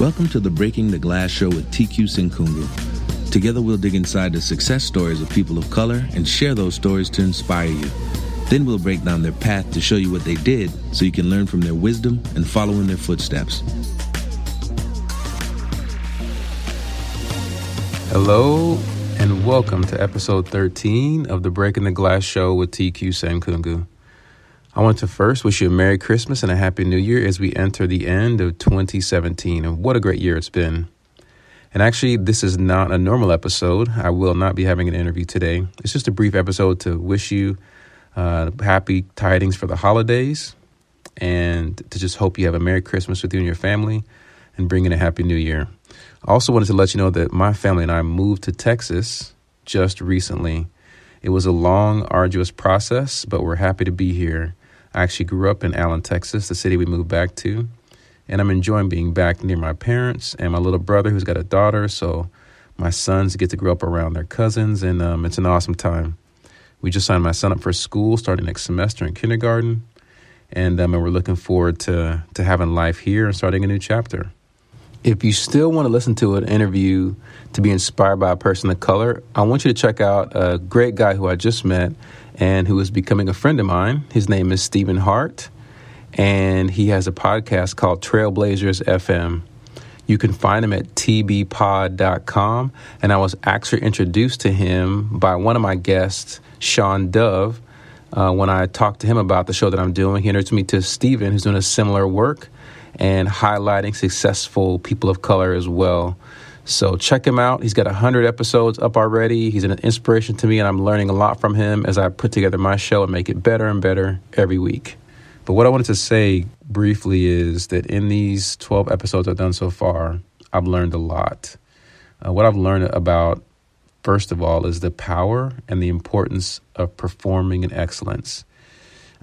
Welcome to the Breaking the Glass show with TQ Senkungu. Together we'll dig inside the success stories of people of color and share those stories to inspire you. Then we'll break down their path to show you what they did so you can learn from their wisdom and follow in their footsteps. Hello and welcome to episode 13 of the Breaking the Glass show with TQ Senkungu. I want to first wish you a Merry Christmas and a Happy New Year as we enter the end of 2017. And what a great year it's been. And actually, this is not a normal episode. I will not be having an interview today. It's just a brief episode to wish you uh, happy tidings for the holidays and to just hope you have a Merry Christmas with you and your family and bring in a Happy New Year. I also wanted to let you know that my family and I moved to Texas just recently. It was a long, arduous process, but we're happy to be here I actually grew up in Allen, Texas, the city we moved back to. And I'm enjoying being back near my parents and my little brother who's got a daughter. So my sons get to grow up around their cousins, and um, it's an awesome time. We just signed my son up for school starting next semester in kindergarten. And, um, and we're looking forward to, to having life here and starting a new chapter. If you still want to listen to an interview to be inspired by a person of color, I want you to check out a great guy who I just met and who is becoming a friend of mine. His name is Stephen Hart, and he has a podcast called Trailblazers FM. You can find him at tbpod.com. And I was actually introduced to him by one of my guests, Sean Dove. Uh, when I talked to him about the show that I'm doing, he introduced me to Stephen, who's doing a similar work and highlighting successful people of color as well. So check him out. He's got 100 episodes up already. He's an inspiration to me, and I'm learning a lot from him as I put together my show and make it better and better every week. But what I wanted to say briefly is that in these 12 episodes I've done so far, I've learned a lot. Uh, what I've learned about, first of all, is the power and the importance of performing in excellence.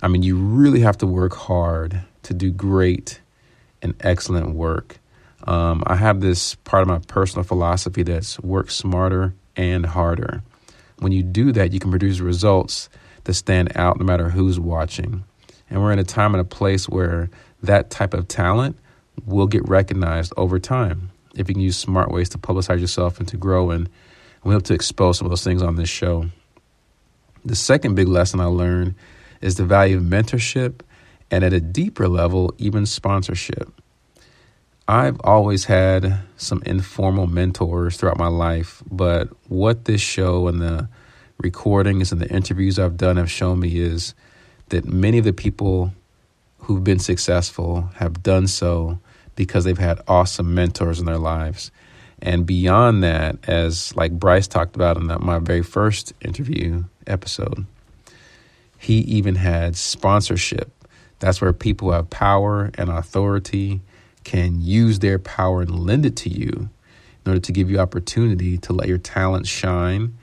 I mean, you really have to work hard to do great and excellent work. Um, I have this part of my personal philosophy that's work smarter and harder. When you do that, you can produce results that stand out no matter who's watching. And we're in a time and a place where that type of talent will get recognized over time if you can use smart ways to publicize yourself and to grow. And we hope to expose some of those things on this show. The second big lesson I learned is the value of mentorship and at a deeper level, even sponsorship. I've always had some informal mentors throughout my life, but what this show and the recordings and the interviews I've done have shown me is that many of the people who've been successful have done so because they've had awesome mentors in their lives. And beyond that, as like Bryce talked about in my very first interview episode, he even had sponsorship. That's where people have power and authority can use their power and lend it to you in order to give you opportunity to let your talent shine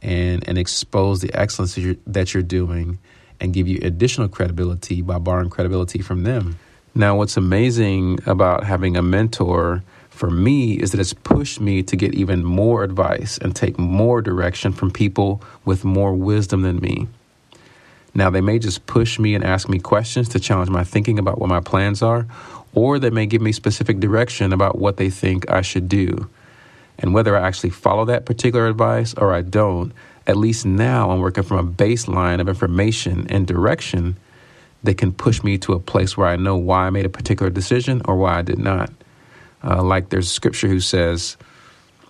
and and expose the excellence that you're, that you're doing and give you additional credibility by borrowing credibility from them. Now, what's amazing about having a mentor for me is that it's pushed me to get even more advice and take more direction from people with more wisdom than me. Now, they may just push me and ask me questions to challenge my thinking about what my plans are, or they may give me specific direction about what they think I should do. And whether I actually follow that particular advice or I don't, at least now I'm working from a baseline of information and direction that can push me to a place where I know why I made a particular decision or why I did not. Uh, like there's scripture who says,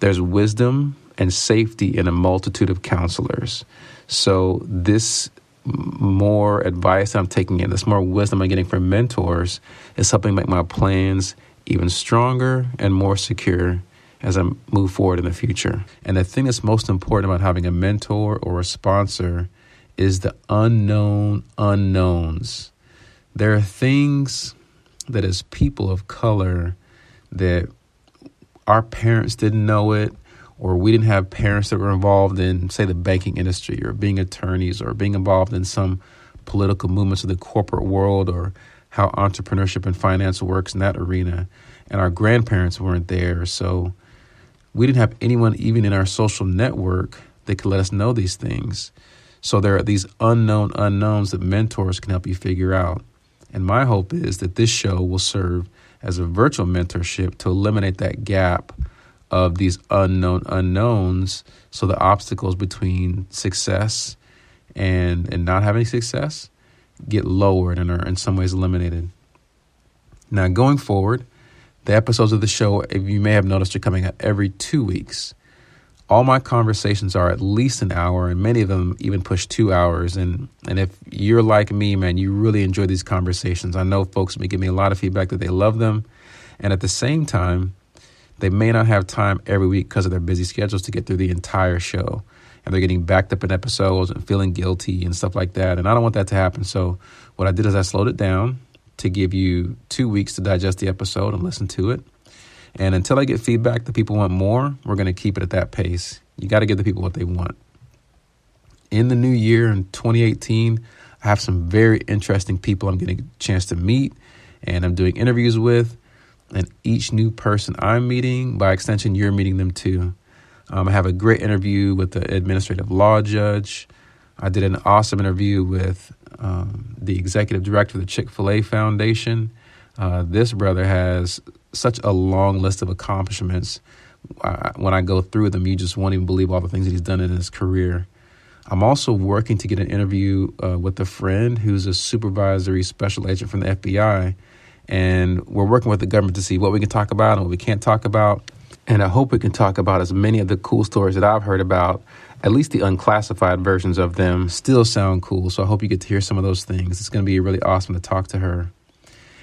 there's wisdom and safety in a multitude of counselors. So this more advice that I'm taking in, this more wisdom I'm getting from mentors is helping make my plans even stronger and more secure as I move forward in the future. And the thing that's most important about having a mentor or a sponsor is the unknown unknowns. There are things that as people of color that our parents didn't know it or we didn't have parents that were involved in, say, the banking industry or being attorneys or being involved in some political movements of the corporate world or how entrepreneurship and finance works in that arena. And our grandparents weren't there. So we didn't have anyone, even in our social network, that could let us know these things. So there are these unknown unknowns that mentors can help you figure out. And my hope is that this show will serve as a virtual mentorship to eliminate that gap of these unknown unknowns so the obstacles between success and and not having success get lowered and are in some ways eliminated. Now going forward, the episodes of the show, if you may have noticed, are coming out every two weeks. All my conversations are at least an hour, and many of them even push two hours. And and if you're like me, man, you really enjoy these conversations. I know folks may give me a lot of feedback that they love them, and at the same time, they may not have time every week because of their busy schedules to get through the entire show. And they're getting backed up in episodes and feeling guilty and stuff like that. And I don't want that to happen. So, what I did is I slowed it down to give you two weeks to digest the episode and listen to it. And until I get feedback that people want more, we're going to keep it at that pace. You got to give the people what they want. In the new year in 2018, I have some very interesting people I'm getting a chance to meet and I'm doing interviews with. And each new person I'm meeting, by extension, you're meeting them too. Um, I have a great interview with the administrative law judge. I did an awesome interview with um, the executive director of the Chick fil A Foundation. Uh, this brother has such a long list of accomplishments. I, when I go through them, you just won't even believe all the things that he's done in his career. I'm also working to get an interview uh, with a friend who's a supervisory special agent from the FBI and we're working with the government to see what we can talk about and what we can't talk about. And I hope we can talk about as many of the cool stories that I've heard about. At least the unclassified versions of them still sound cool. So I hope you get to hear some of those things. It's going to be really awesome to talk to her.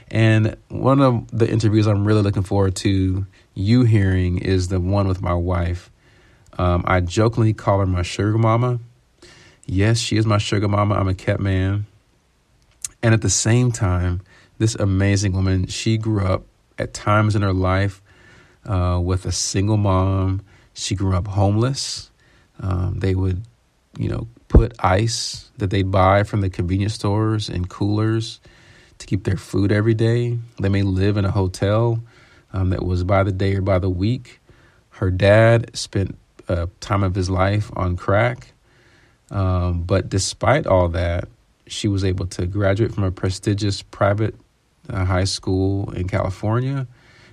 And one of the interviews I'm really looking forward to you hearing is the one with my wife. Um, I jokingly call her my sugar mama. Yes, she is my sugar mama. I'm a kept man. And at the same time, this amazing woman. She grew up at times in her life uh, with a single mom. She grew up homeless. Um, they would, you know, put ice that they'd buy from the convenience stores in coolers to keep their food every day. They may live in a hotel um, that was by the day or by the week. Her dad spent uh, time of his life on crack. Um, but despite all that, she was able to graduate from a prestigious private uh, high school in California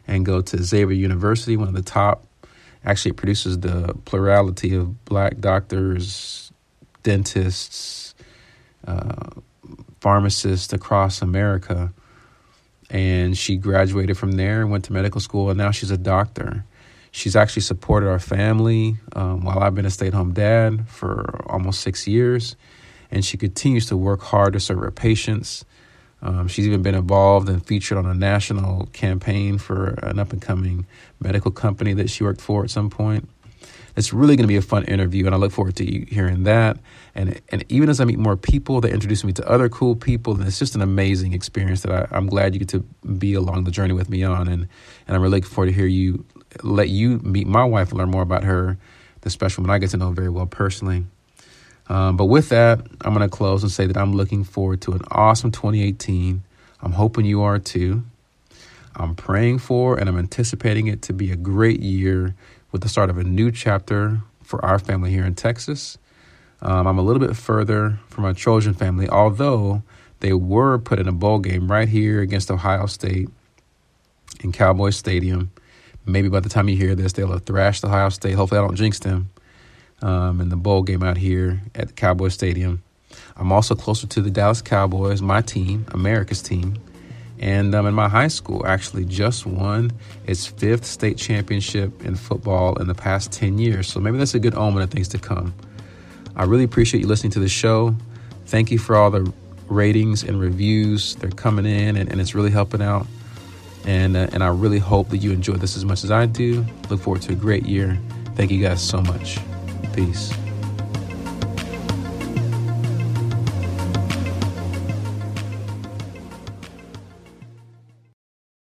and go to Xavier University, one of the top. Actually, produces the plurality of black doctors, dentists, uh, pharmacists across America. And she graduated from there and went to medical school, and now she's a doctor. She's actually supported our family um, while I've been a stay at home dad for almost six years. And she continues to work hard to serve her patients um, she's even been involved and featured on a national campaign for an up and coming medical company that she worked for at some point. It's really going to be a fun interview, and I look forward to hearing that. And and even as I meet more people, they introduce me to other cool people, and it's just an amazing experience that I, am glad you get to be along the journey with me on. And and I'm really looking forward to hear you let you meet my wife and learn more about her, the special one I get to know very well personally. Um, but with that, I'm going to close and say that I'm looking forward to an awesome 2018. I'm hoping you are too. I'm praying for and I'm anticipating it to be a great year with the start of a new chapter for our family here in Texas. Um, I'm a little bit further from our Trojan family, although they were put in a bowl game right here against Ohio State in Cowboy Stadium. Maybe by the time you hear this, they'll have thrashed Ohio State. Hopefully, I don't jinx them um, in the bowl game out here at the Cowboy Stadium. I'm also closer to the Dallas Cowboys, my team, America's team. And um, in my high school, actually just won its fifth state championship in football in the past 10 years. So maybe that's a good omen of things to come. I really appreciate you listening to the show. Thank you for all the ratings and reviews. They're coming in and, and it's really helping out. And, uh, and I really hope that you enjoy this as much as I do. Look forward to a great year. Thank you guys so much. Peace.